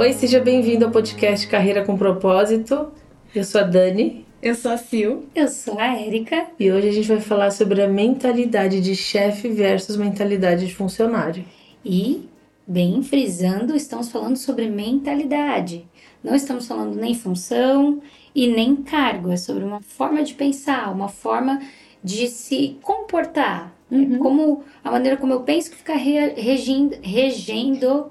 Oi, seja bem-vindo ao podcast Carreira com Propósito. Eu sou a Dani. Eu sou a Sil. Eu sou a Érica. E hoje a gente vai falar sobre a mentalidade de chefe versus mentalidade de funcionário. E, bem frisando, estamos falando sobre mentalidade. Não estamos falando nem função e nem cargo. É sobre uma forma de pensar, uma forma de se comportar. Uhum. Como a maneira como eu penso que fica re, regindo, regendo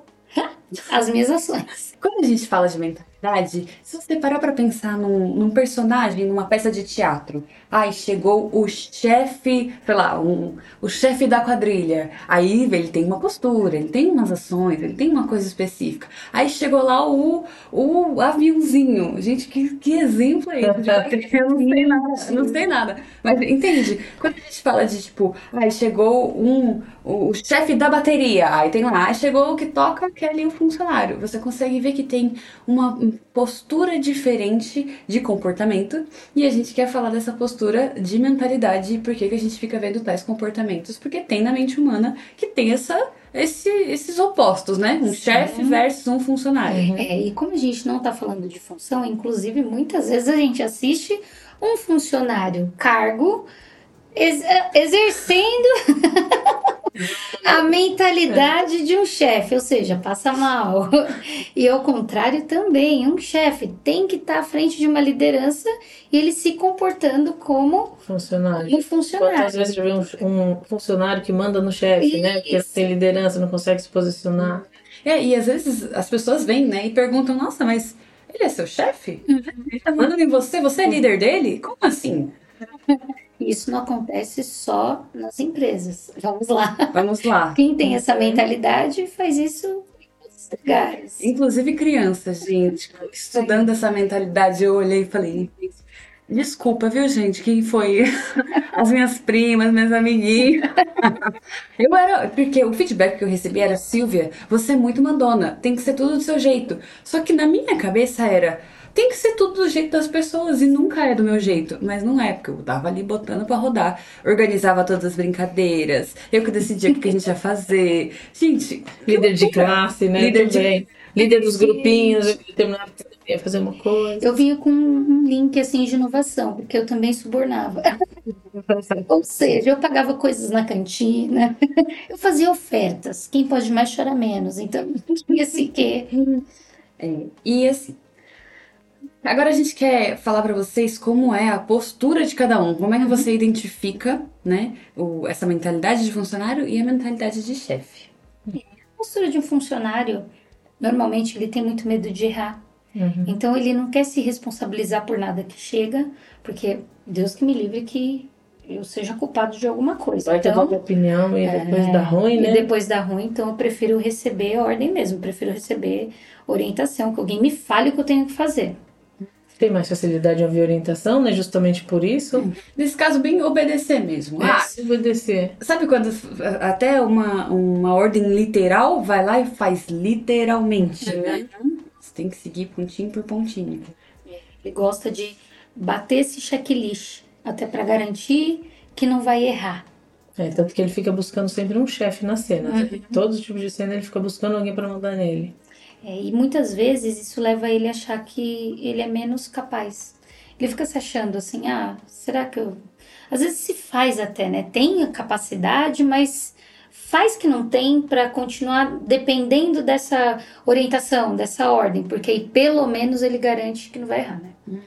as minhas ações. Quando a gente fala de mentalidade, se você parar para pensar num, num, personagem, numa peça de teatro, ai, chegou o chefe, sei lá, um, o chefe da quadrilha. Aí ele tem uma postura, ele tem umas ações, ele tem uma coisa específica. Aí chegou lá o, o aviãozinho. Gente, que, que exemplo é esse? Eu não sei nada, não sei nada. Mas entende? Quando a gente fala de tipo, ai, chegou um o chefe da bateria, aí tem lá, chegou o que toca, que é ali o funcionário. Você consegue ver que tem uma postura diferente de comportamento e a gente quer falar dessa postura de mentalidade e por que, que a gente fica vendo tais comportamentos, porque tem na mente humana que tem essa esse, esses opostos, né? Um chefe versus um funcionário. É, e como a gente não está falando de função, inclusive muitas vezes a gente assiste um funcionário cargo ex exercendo a mentalidade de um chefe, ou seja, passa mal. E ao contrário também, um chefe tem que estar à frente de uma liderança e ele se comportando como funcionário. Um funcionário. Quantas vezes já vê um, um, funcionário que manda no chefe, né? Porque tem liderança, não consegue se posicionar. É, e às vezes as pessoas vêm, né, e perguntam, nossa, mas ele é seu chefe? Ele tá mandando em você? Você é líder dele? Como assim? Isso não acontece só nas empresas. Vamos lá. Vamos lá. Quem tem essa mentalidade faz isso lugares. Inclusive crianças, gente. Estudando essa mentalidade, eu olhei e falei, Desculpa, viu, gente? Quem foi? As minhas primas, minhas amiguinhas. Eu era. Porque o feedback que eu recebi era: Silvia, você é muito mandona, tem que ser tudo do seu jeito. Só que na minha cabeça era tem que ser tudo do jeito das pessoas e nunca é do meu jeito. Mas não é, porque eu tava ali botando para rodar, organizava todas as brincadeiras, eu que decidia o que a gente ia fazer. Gente, líder de classe, né? Líder Também. de líder dos grupinhos, determinado ia fazer uma coisa. Eu vinha com um link assim de inovação, porque eu também subornava. Ou seja, eu pagava coisas na cantina, eu fazia ofertas. Quem pode mais chora menos. Então, tinha assim que. É, e assim, Agora a gente quer falar para vocês como é a postura de cada um, como é que uhum. você identifica, né, o, essa mentalidade de funcionário e a mentalidade de chefe. A postura de um funcionário, normalmente ele tem muito medo de errar. Uhum. Então ele não quer se responsabilizar por nada que chega, porque Deus que me livre que eu seja culpado de alguma coisa. Vai então, ter uma opinião e é, depois dá ruim, né? E depois dá ruim, então eu prefiro receber a ordem mesmo, prefiro receber orientação, que alguém me fale o que eu tenho que fazer tem mais facilidade em ouvir orientação, né? Justamente por isso. Nesse caso, bem obedecer mesmo. É, ah, obedecer. Sabe quando até uma, uma ordem literal vai lá e faz literalmente, né? Uhum. Você tem que seguir pontinho por pontinho. Ele gosta de bater esse checklist, até para garantir que não vai errar. É, tanto que ele fica buscando sempre um chefe na cena. Uhum. Todos os tipos de cena ele fica buscando alguém para mandar nele. É, e muitas vezes isso leva ele a achar que ele é menos capaz. Ele fica se achando assim, ah, será que eu. Às vezes se faz até, né? Tem a capacidade, mas faz que não tem para continuar dependendo dessa orientação, dessa ordem, porque aí pelo menos ele garante que não vai errar, né?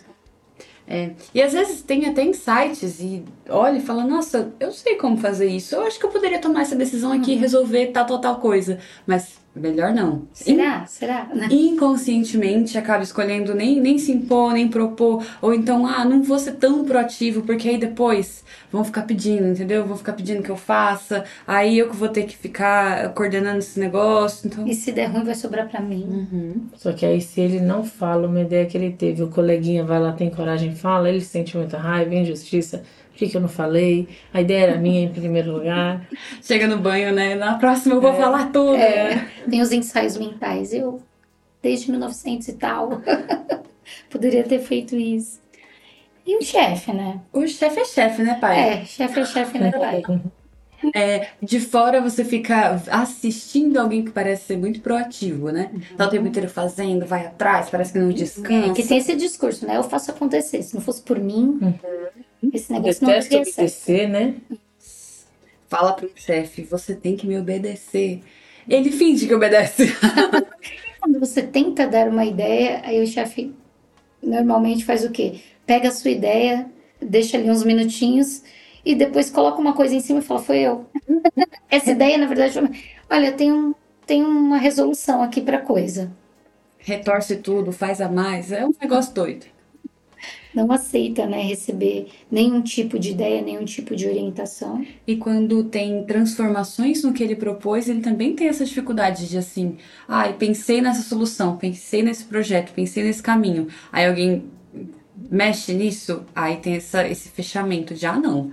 É. E às vezes tem até insights e olha e fala, nossa, eu sei como fazer isso, eu acho que eu poderia tomar essa decisão aqui e uhum. resolver tal, tal, tal coisa. Mas Melhor não. Será? In Será? Inconscientemente acaba escolhendo nem, nem se impor, nem propor. Ou então, ah, não vou ser tão proativo, porque aí depois vão ficar pedindo, entendeu? Vão ficar pedindo que eu faça. Aí eu que vou ter que ficar coordenando esse negócio. Então... E se der ruim, vai sobrar pra mim. Uhum. Só que aí, se ele não fala uma ideia que ele teve, o coleguinha vai lá, tem coragem fala, ele sente muita raiva, injustiça por que, que eu não falei? A ideia era minha em primeiro lugar. Chega no banho, né? Na próxima eu vou é, falar tudo. É. Tem os ensaios mentais. Eu, desde 1900 e tal, poderia ter feito isso. E o chefe, né? O chefe é chefe, né, pai? É, chefe é chefe, né, pai? É, de fora você fica assistindo alguém que parece ser muito proativo, né? Tá o tempo inteiro fazendo, vai atrás, parece que não É, descansa. que tem esse discurso, né? Eu faço acontecer. Se não fosse por mim, esse negócio não Detesto teria certo. obedecer, né? Fala pro chefe, você tem que me obedecer. Ele finge que obedece. Quando você tenta dar uma ideia, aí o chefe normalmente faz o quê? Pega a sua ideia, deixa ali uns minutinhos e depois coloca uma coisa em cima e fala: Foi eu. Essa ideia, na verdade, olha, eu tenho, tenho uma resolução aqui pra coisa. Retorce tudo, faz a mais. É um negócio doido. Não aceita, né, receber nenhum tipo de ideia, nenhum tipo de orientação. E quando tem transformações no que ele propôs, ele também tem essa dificuldade de assim, ai, pensei nessa solução, pensei nesse projeto, pensei nesse caminho. Aí alguém mexe nisso, aí tem essa, esse fechamento de, ah, não.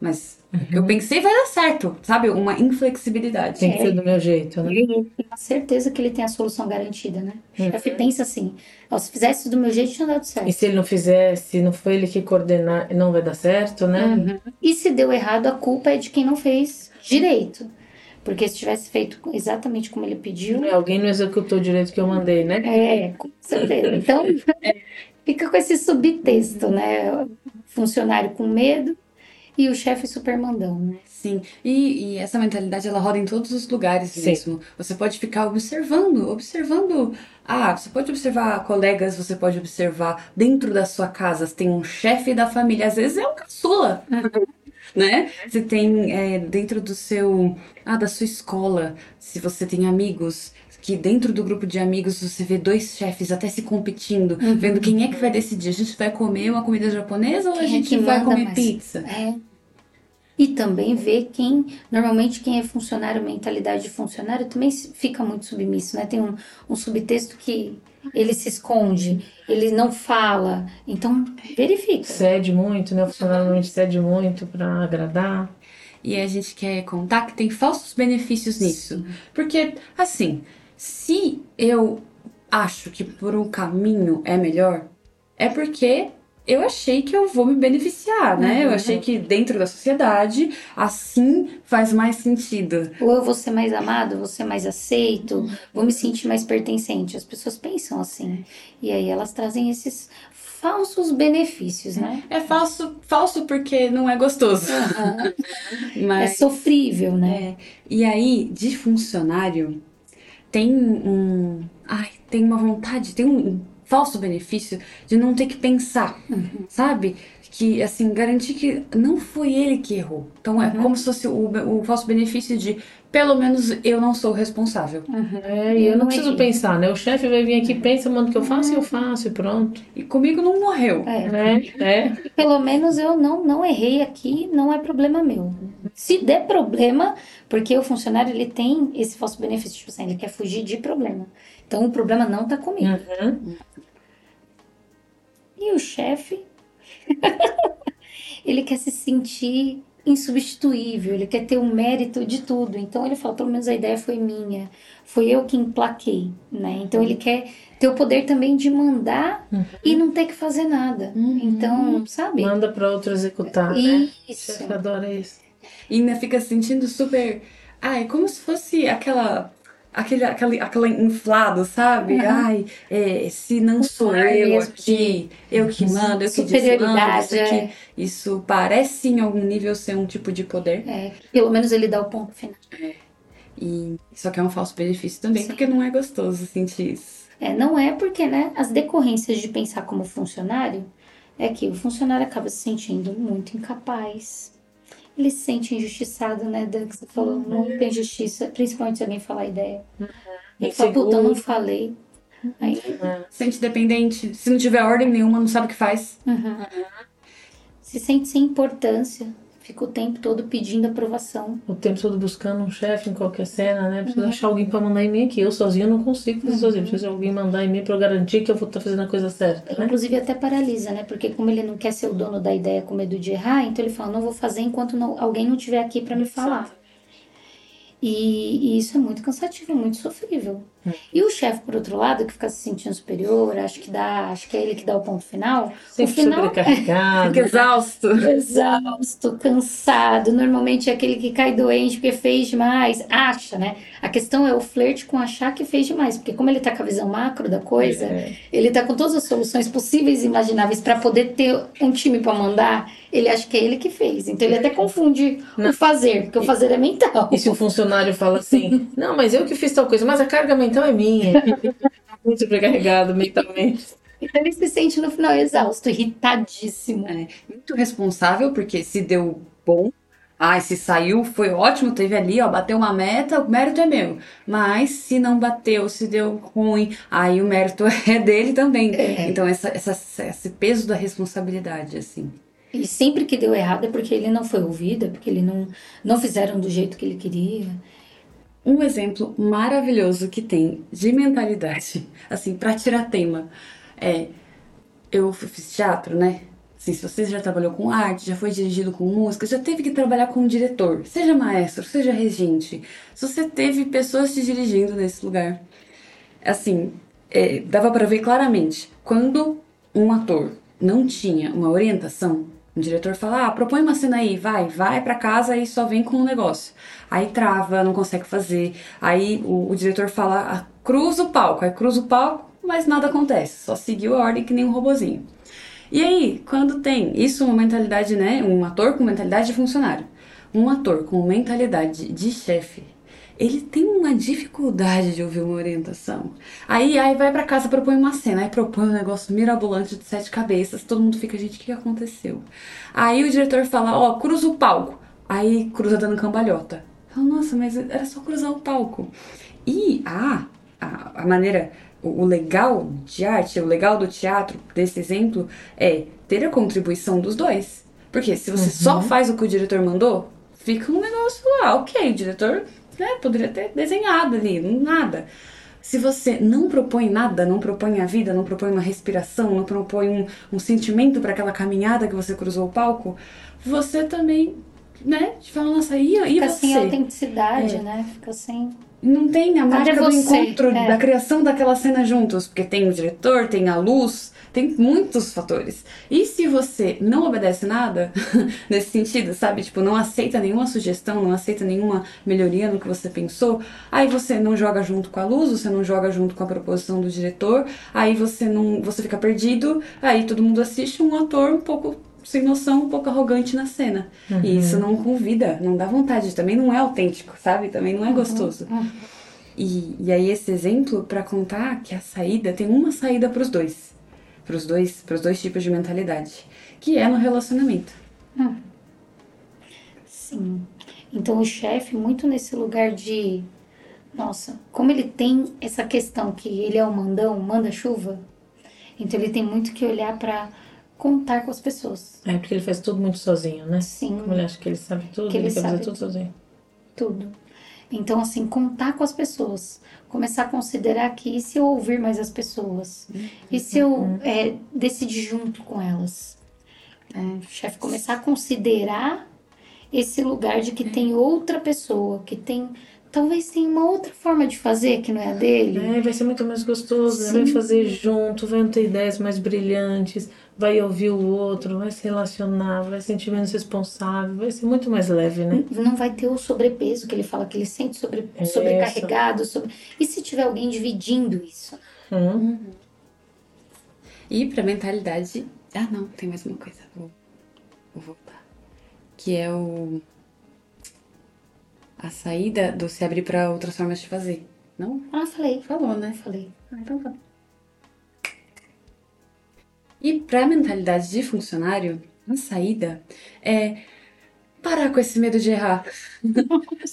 Mas eu pensei vai dar certo, sabe? Uma inflexibilidade. Tem que ser do meu jeito, né? Ele tem a certeza que ele tem a solução garantida, né? O chefe pensa assim: ó, se fizesse do meu jeito, tinha dado certo. E se ele não fizer, se não foi ele que coordenar, não vai dar certo, né? E se deu errado, a culpa é de quem não fez direito. Porque se tivesse feito exatamente como ele pediu, Alguém não executou direito que eu mandei, né? é, com certeza. Então, fica com esse subtexto, né? Funcionário com medo e o chefe super mandão, né? Sim, e, e essa mentalidade ela roda em todos os lugares Sim. mesmo. Você pode ficar observando, observando. Ah, você pode observar colegas, você pode observar dentro da sua casa. Você tem um chefe da família, às vezes é um caçula, né? Você tem é, dentro do seu, ah, da sua escola, se você tem amigos. Que dentro do grupo de amigos você vê dois chefes até se competindo, vendo quem é que vai decidir. A gente vai comer uma comida japonesa ou a Quem é gente que vai comer mais? pizza? É. E também ver quem, normalmente quem é funcionário, mentalidade de funcionário, também fica muito submisso, né? Tem um, um subtexto que ele se esconde, ele não fala. Então, verifica. Cede muito, né? O funcionário normalmente cede muito pra agradar. E a gente quer contar que tem falsos benefícios nisso. Porque, assim, se eu acho que por um caminho é melhor, é porque eu achei que eu vou me beneficiar, né? Eu achei que dentro da sociedade, assim faz mais sentido. Ou eu vou ser mais amado, vou ser mais aceito, vou me sentir mais pertencente. As pessoas pensam assim. E aí elas trazem esses falsos benefícios, né? É falso, falso porque não é gostoso. É Mas sofrível, né? É. E aí, de funcionário, tem um. Ai, tem uma vontade, tem um falso benefício de não ter que pensar, sabe? Que, assim, garantir que não foi ele que errou. Então, é como se fosse o, o falso benefício de, pelo menos, eu não sou responsável. É, e eu não Não preciso errei. pensar, né? O chefe vai vir aqui, pensa, manda o que eu faço e eu faço e pronto. E comigo não morreu. É. É, é. Pelo menos eu não, não errei aqui, não é problema meu. Se der problema, porque o funcionário ele tem esse falso benefício, tipo assim, ele quer fugir de problema. Então o problema não tá comigo. Uhum. E o chefe, ele quer se sentir insubstituível, ele quer ter o mérito de tudo. Então ele fala, pelo menos a ideia foi minha, foi eu que emplaquei, né? Então ele quer ter o poder também de mandar e não ter que fazer nada. Então, sabe? Manda pra outro executar, né? O Isso. chefe adora isso. E ainda fica se sentindo super. Ai, como se fosse aquela. Aquele, aquele, aquele inflado, sabe? Ai, é, se não sou eu aqui, eu que mando, eu que desmando, isso aqui. é. Isso parece em algum nível ser um tipo de poder. É, pelo menos ele dá o ponto final. E isso aqui é um falso benefício também, porque não é gostoso sentir isso. É, não é porque, né, as decorrências de pensar como funcionário é que o funcionário acaba se sentindo muito incapaz. Ele se sente injustiçado, né, Dan, que você falou, muita injustiça, principalmente se alguém falar a ideia. Ele fala, puta, eu não falei. Aí, Sente dependente, se não tiver ordem nenhuma, não sabe o que faz. se sente sem importância, fica o tempo todo pedindo aprovação. O tempo todo buscando um chefe em qualquer cena, né? Preciso achar alguém pra mandar em mim aqui. Eu sozinho não consigo fazer sozinho. Preciso de alguém mandar em mim pra eu garantir que eu vou estar fazendo a coisa certa, né? Inclusive até paralisa, né? Porque como ele não quer ser o dono da ideia com medo de errar, então ele fala, não vou fazer enquanto não- alguém não estiver aqui para me falar. E, e isso é muito cansativo, é muito sofrível. E o chefe, por outro lado, que fica se sentindo superior, acho que dá, acho que é ele que dá o ponto final. Sempre o final sobrecarregado. Fica exausto. exausto, cansado. Normalmente é aquele que cai doente porque fez demais. Acha, né? A questão é o flerte com achar que fez demais. Porque como ele tá com a visão macro da coisa, É. ele tá com todas as soluções possíveis e imagináveis para poder ter um time para mandar, ele acha que é ele que fez. Então ele até confunde o fazer, porque o fazer é mental. E se o funcionário fala assim, não, mas eu que fiz tal coisa, mas a carga mental é minha. Muito sobrecarregado mentalmente. Então ele se sente no final exausto, irritadíssimo. É, muito responsável, porque se deu bom, ai, se saiu, foi ótimo, teve ali, ó, bateu uma meta, o mérito é meu. Mas se não bateu, se deu ruim, aí o mérito é dele também. Então, essa, essa, esse peso da responsabilidade, assim. E sempre que deu errado é porque ele não foi ouvido, é porque ele não, não fizeram do jeito que ele queria. Um exemplo maravilhoso que tem de mentalidade, assim, pra tirar tema, é. Eu fiz teatro, né? Assim, se você já trabalhou com arte, já foi dirigido com música, já teve que trabalhar com um diretor, seja maestro, seja regente, se você teve pessoas te dirigindo nesse lugar, assim, é, dava pra ver claramente quando um ator não tinha uma orientação, o diretor fala, ah, propõe uma cena aí, vai, vai pra casa e só vem com um negócio. Aí trava, não consegue fazer. Aí o, o diretor fala, ah, cruza o palco, aí cruza o palco, mas nada acontece, só seguiu a ordem que nem um robozinho. E aí, quando tem isso, uma mentalidade, né? Um ator com mentalidade de funcionário, um ator com mentalidade de chefe, ele tem uma dificuldade de ouvir uma orientação. Aí, aí vai pra casa, propõe uma cena, aí propõe um negócio mirabolante de sete cabeças, todo mundo fica, gente, o que aconteceu? Aí o diretor fala, ó, cruza o palco. Aí cruza dando cambalhota. Fala, nossa, mas era só cruzar o palco. E a, a, a maneira, o, legal de arte, o legal do teatro, desse exemplo, é ter a contribuição dos dois. Porque se você só faz o que o diretor mandou, fica um negócio, ah, ok, o diretor né, poderia ter desenhado ali, nada. Se você não propõe nada, não propõe a vida, não propõe uma respiração, não propõe um, um sentimento para aquela caminhada que você cruzou o palco, você também, né, fala, nossa, e, e Fica você? sem autenticidade, É. né? Fica sem. Não tem a mágica do você, encontro, é. da criação daquela cena juntos, porque tem o diretor, tem a luz, tem muitos fatores. E se você não obedece nada, nesse sentido, sabe? Tipo, não aceita nenhuma sugestão, não aceita nenhuma melhoria no que você pensou, aí você não joga junto com a luz, você não joga junto com a proposição do diretor, aí você não. você fica perdido, aí todo mundo assiste um ator um pouco sem noção, um pouco arrogante na cena. E isso não convida, não dá vontade, também não é autêntico, sabe? Também não é gostoso. E, e aí esse exemplo para contar que a saída tem uma saída para os dois, para os dois, para os dois tipos de mentalidade, que é no relacionamento. Sim. Então o chefe, muito nesse lugar de. Nossa, como ele tem essa questão que ele é o mandão, manda chuva, então ele tem muito que olhar pra contar com as pessoas. É porque ele faz tudo muito sozinho, né? Sim. Como ele acha que ele sabe tudo, Que ele ele, sabe fazer tudo sozinho. tudo. Então, assim, contar com as pessoas. Começar a considerar que e se eu ouvir mais as pessoas? E se eu é, decidir junto com elas? É, o chefe começar a considerar esse lugar de que tem outra pessoa, que tem. Talvez tenha uma outra forma de fazer que não é a dele. É, vai ser muito mais gostoso, né? vai fazer junto, vai ter ideias mais brilhantes, vai ouvir o outro, vai se relacionar, vai sentir menos responsável, vai ser muito mais leve, né? Não vai ter o sobrepeso que ele fala que ele sente sobre, sobrecarregado. Sobre... E se tiver alguém dividindo isso? Hum. E para mentalidade, ah não, tem mais uma coisa, vou, vou voltar, que é o a saída do se abrir para outras formas de fazer. Não? Ah, falei. Falou, né? Falei. Ah, então tá. E para a mentalidade de funcionário, a saída é parar com esse medo de errar.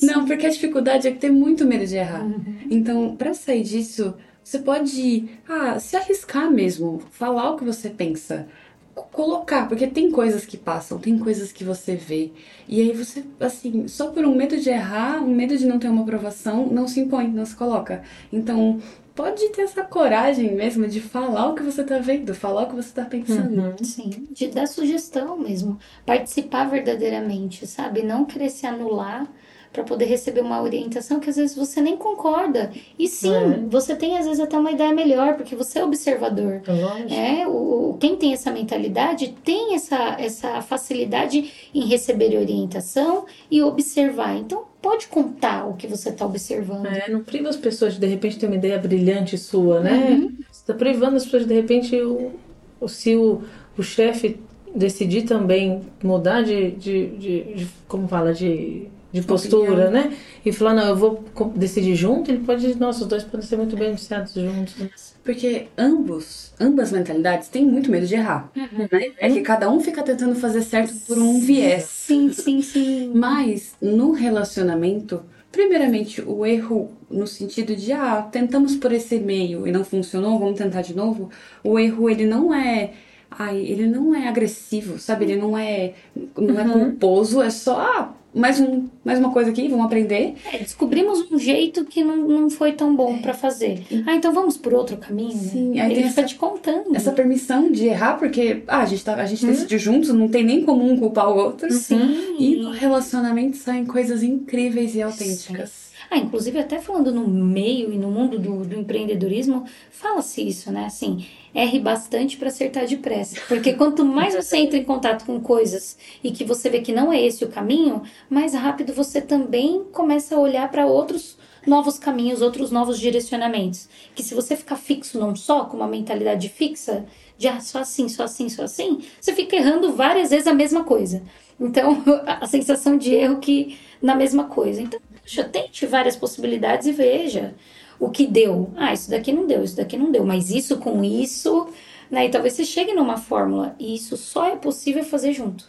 Não, porque a dificuldade é que tem muito medo de errar. Então, para sair disso, você pode ah, se arriscar mesmo, falar o que você pensa. co- Colocar, porque tem coisas que passam, tem coisas que você vê. E aí você, assim, só por um medo de errar, um medo de não ter uma aprovação, não se impõe, não se coloca. Então, pode ter essa coragem mesmo de falar o que você tá vendo, falar o que você tá pensando. Sim, de dar sugestão mesmo. Participar verdadeiramente, sabe? Não querer se anular para poder receber uma orientação que às vezes você nem concorda. E sim, É. você tem às vezes até uma ideia melhor, porque você é observador. É, o, o- quem tem essa mentalidade tem essa, essa facilidade em receber orientação e observar. Então, pode contar o que você está observando. É, não priva as pessoas de de repente ter uma ideia brilhante sua, né? Uhum. Você está privando as pessoas de de repente o, o- se o, o chefe decidir também mudar de, de, de- de- como fala de, de postura, Opinião. né? E falar não, eu vou decidir junto, ele pode nossa, os dois podem ser muito bem iniciados juntos. Porque ambos, ambas mentalidades têm muito medo de errar. né? É que cada um fica tentando fazer certo por um viés. Sim, sim, sim. Mas no relacionamento, primeiramente, o erro no sentido de ah, tentamos por esse meio e não funcionou, vamos tentar de novo. O erro ele não é ai, ele não é agressivo, sabe? Ele não é não é culposo, é só ah, mais um mais uma coisa aqui, vamos aprender. É, descobrimos um jeito que não, não foi tão bom para fazer. Ah, então vamos por outro caminho? Sim, aí Ele essa- te contando. Essa permissão de errar, porque ah, a gente, tá, a gente decidiu juntos, não tem nem como um culpar o outro. Sim. E no relacionamento saem coisas incríveis e autênticas. Ah, inclusive até falando no meio e no mundo do, do empreendedorismo, fala-se isso, né? Assim, erre bastante para acertar depressa. Porque quanto mais você entra em contato com coisas e que você vê que não é esse o caminho, mais rápido você também começa a olhar para outros novos caminhos, outros novos direcionamentos. Que se você ficar fixo num só, com uma mentalidade fixa, de ah, só assim, só assim, só assim, você fica errando várias vezes a mesma coisa. Então, a sensação de erro que na mesma coisa. Então, poxa, tente várias possibilidades e veja o que deu. Ah, isso daqui não deu, isso daqui não deu, mas isso com isso, né? E talvez você chegue numa fórmula e isso só é possível fazer junto.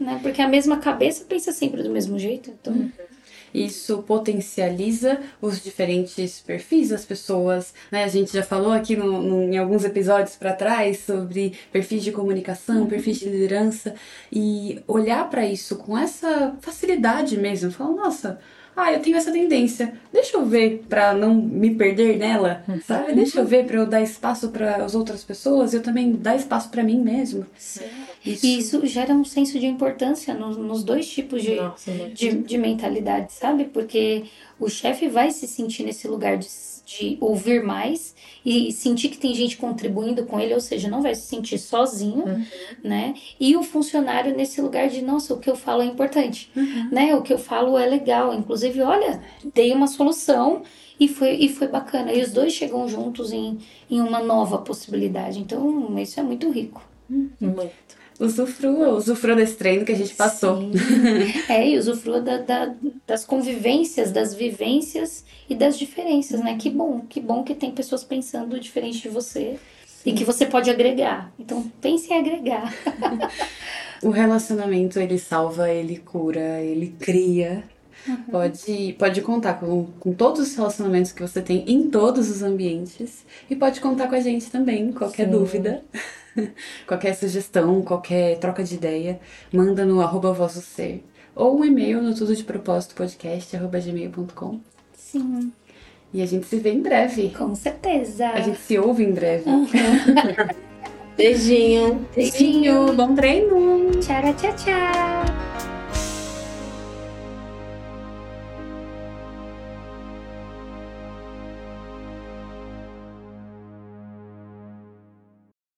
Né? Porque a mesma cabeça pensa sempre do mesmo jeito. Então, Isso potencializa os diferentes perfis das pessoas. Né? A gente já falou aqui no- no- em alguns episódios para trás sobre perfis de comunicação, perfis de liderança e olhar para isso com essa facilidade mesmo. Falar, nossa, ah, eu tenho essa tendência. Deixa eu ver para não me perder nela, sabe? Deixa eu ver para eu dar espaço para as outras pessoas, eu também dar espaço para mim mesmo. Isso. E isso gera um senso de importância nos, nos dois tipos de, Nossa, né? de, de mentalidade, sabe? Porque o chefe vai se sentir nesse lugar de, de ouvir mais e sentir que tem gente contribuindo com ele, ou seja, não vai se sentir sozinho, né? E o funcionário nesse lugar de, nossa, o que eu falo é importante, né? O que eu falo é legal. Inclusive, olha, dei uma solução e foi, e foi bacana. E os dois chegam juntos em, em uma nova possibilidade. Então, isso é muito rico. Muito. Usufrua, usufrua desse treino que a gente passou. Sim. É, e usufrua da, da- das convivências, das vivências e das diferenças, né? Que bom, que bom que tem pessoas pensando diferente de você e que você pode agregar. Então, pense em agregar. O relacionamento ele salva, ele cura, ele cria. Pode, pode contar com, com todos os relacionamentos que você tem em todos os ambientes. E pode contar com a gente também, qualquer Sim. dúvida, qualquer sugestão, qualquer troca de ideia, manda no arroba vosso ser. Ou um e-mail no tudo de propósito podcast, arroba gmail.com. Sim, E a gente se vê em breve. com certeza. A gente se ouve em breve. Beijinho. Beijinho, bom treino! Tchau, tchau, tchau.